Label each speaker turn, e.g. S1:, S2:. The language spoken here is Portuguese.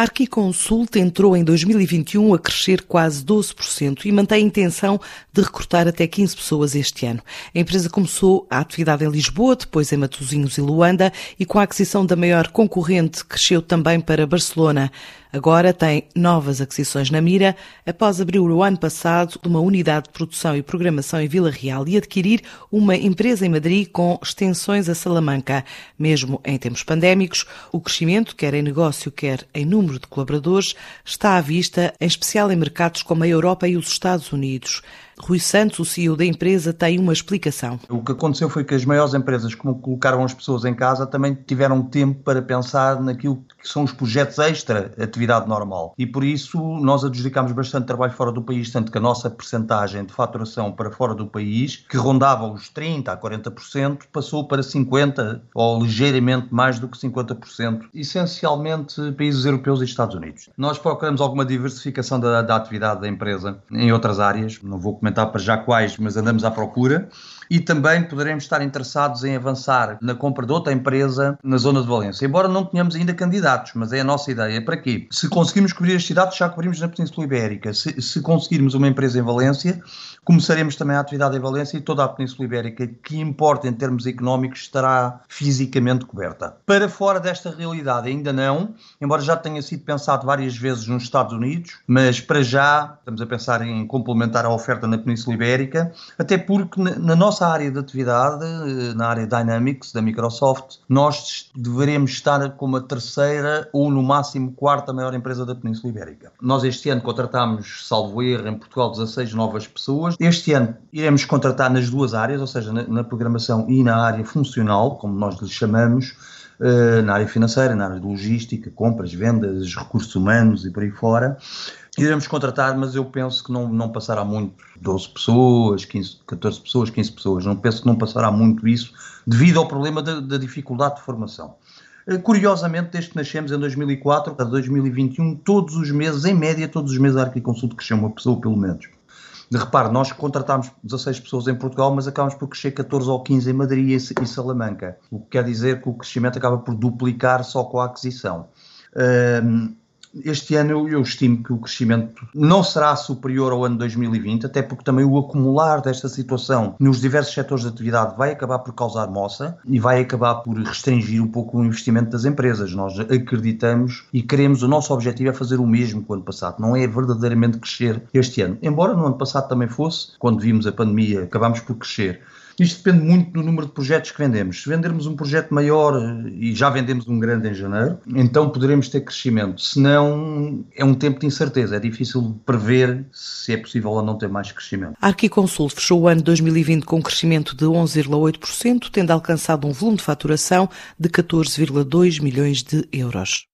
S1: A Arquiconsult entrou em 2021 a crescer quase 12% e mantém a intenção de recrutar até 15 pessoas este ano. A empresa começou a atividade em Lisboa, depois em Matosinhos e Luanda e com a aquisição da maior concorrente cresceu também para Barcelona. Agora tem novas aquisições na mira após abrir o ano passado uma unidade de produção e programação em Vila Real e adquirir uma empresa em Madrid com extensões a Salamanca. Mesmo em tempos pandémicos, o crescimento, quer em negócio, quer em número de colaboradores, está à vista, em especial em mercados como a Europa e os Estados Unidos. Rui Santos, o CEO da empresa, tem uma explicação.
S2: O que aconteceu foi que as maiores empresas, como colocaram as pessoas em casa, também tiveram tempo para pensar naquilo que são os projetos extra atividade normal. E por isso nós adjudicámos bastante trabalho fora do país, tanto que a nossa percentagem de faturação para fora do país, que rondava os 30% a 40%, passou para 50% ou ligeiramente mais do que 50%, essencialmente países europeus e Estados Unidos. Nós procuramos alguma diversificação da, da atividade da empresa em outras áreas, não vou comentar para já quais, mas andamos à procura. E também poderemos estar interessados em avançar na compra de outra empresa na zona de Valência. Embora não tenhamos ainda candidatos, mas é a nossa ideia. Para quê? Se conseguirmos cobrir as cidades, já cobrimos na Península Ibérica. Se, se conseguirmos uma empresa em Valência, começaremos também a atividade em Valência e toda a Península Ibérica, que importa em termos económicos, estará fisicamente coberta. Para fora desta realidade, ainda não, embora já tenha sido pensado várias vezes nos Estados Unidos, mas para já estamos a pensar em complementar a oferta na Península Ibérica, até porque na nossa área de atividade, na área Dynamics da Microsoft, nós deveremos estar como a terceira ou no máximo quarta maior empresa da Península Ibérica. Nós este ano contratamos, salvo erro, em Portugal 16 novas pessoas. Este ano iremos contratar nas duas áreas, ou seja, na, na programação e na área funcional, como nós lhe chamamos, uh, na área financeira, na área de logística, compras, vendas, recursos humanos e por aí fora. Iremos contratar, mas eu penso que não, não passará muito 12 pessoas, 15, 14 pessoas, 15 pessoas. Não penso que não passará muito isso devido ao problema da, da dificuldade de formação. Eh, curiosamente, desde que nascemos em 2004 a 2021, todos os meses, em média, todos os meses a Arquiconsulto cresceu uma pessoa, pelo menos. Repare, nós contratámos 16 pessoas em Portugal, mas acabamos por crescer 14 ou 15 em Madrid e Salamanca. O que quer dizer que o crescimento acaba por duplicar só com a aquisição. Um, este ano eu, eu, estimo que o crescimento não será superior ao ano 2020, até porque também o acumular desta situação nos diversos setores de atividade vai acabar por causar moça e vai acabar por restringir um pouco o investimento das empresas. Nós acreditamos e queremos, o nosso objetivo é fazer o mesmo que o ano passado, não é verdadeiramente crescer este ano. Embora no ano passado também fosse, quando vimos a pandemia, acabámos por crescer. Isto depende muito do número de projetos que vendemos. Se vendermos um projeto maior, e já vendemos um grande em janeiro, então poderemos ter crescimento. Se não, é um tempo de incerteza. É difícil prever se é possível ou não ter mais crescimento.
S1: A Arquiconsul fechou o ano 2020 com um crescimento de 11,8%, tendo alcançado um volume de faturação de 14,2 milhões de euros.